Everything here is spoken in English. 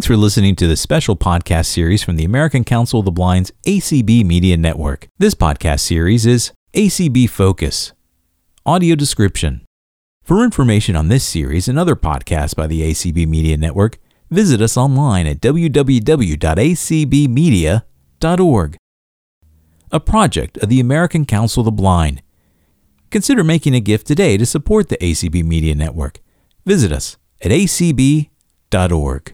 Thanks for listening to this special podcast series from the American Council of the Blind's ACB Media Network. This podcast series is ACB Focus. Audio description. For information on this series and other podcasts by the ACB Media Network, visit us online at www.acbmedia.org. A project of the American Council of the Blind. Consider making a gift today to support the ACB Media Network. Visit us at acb.org.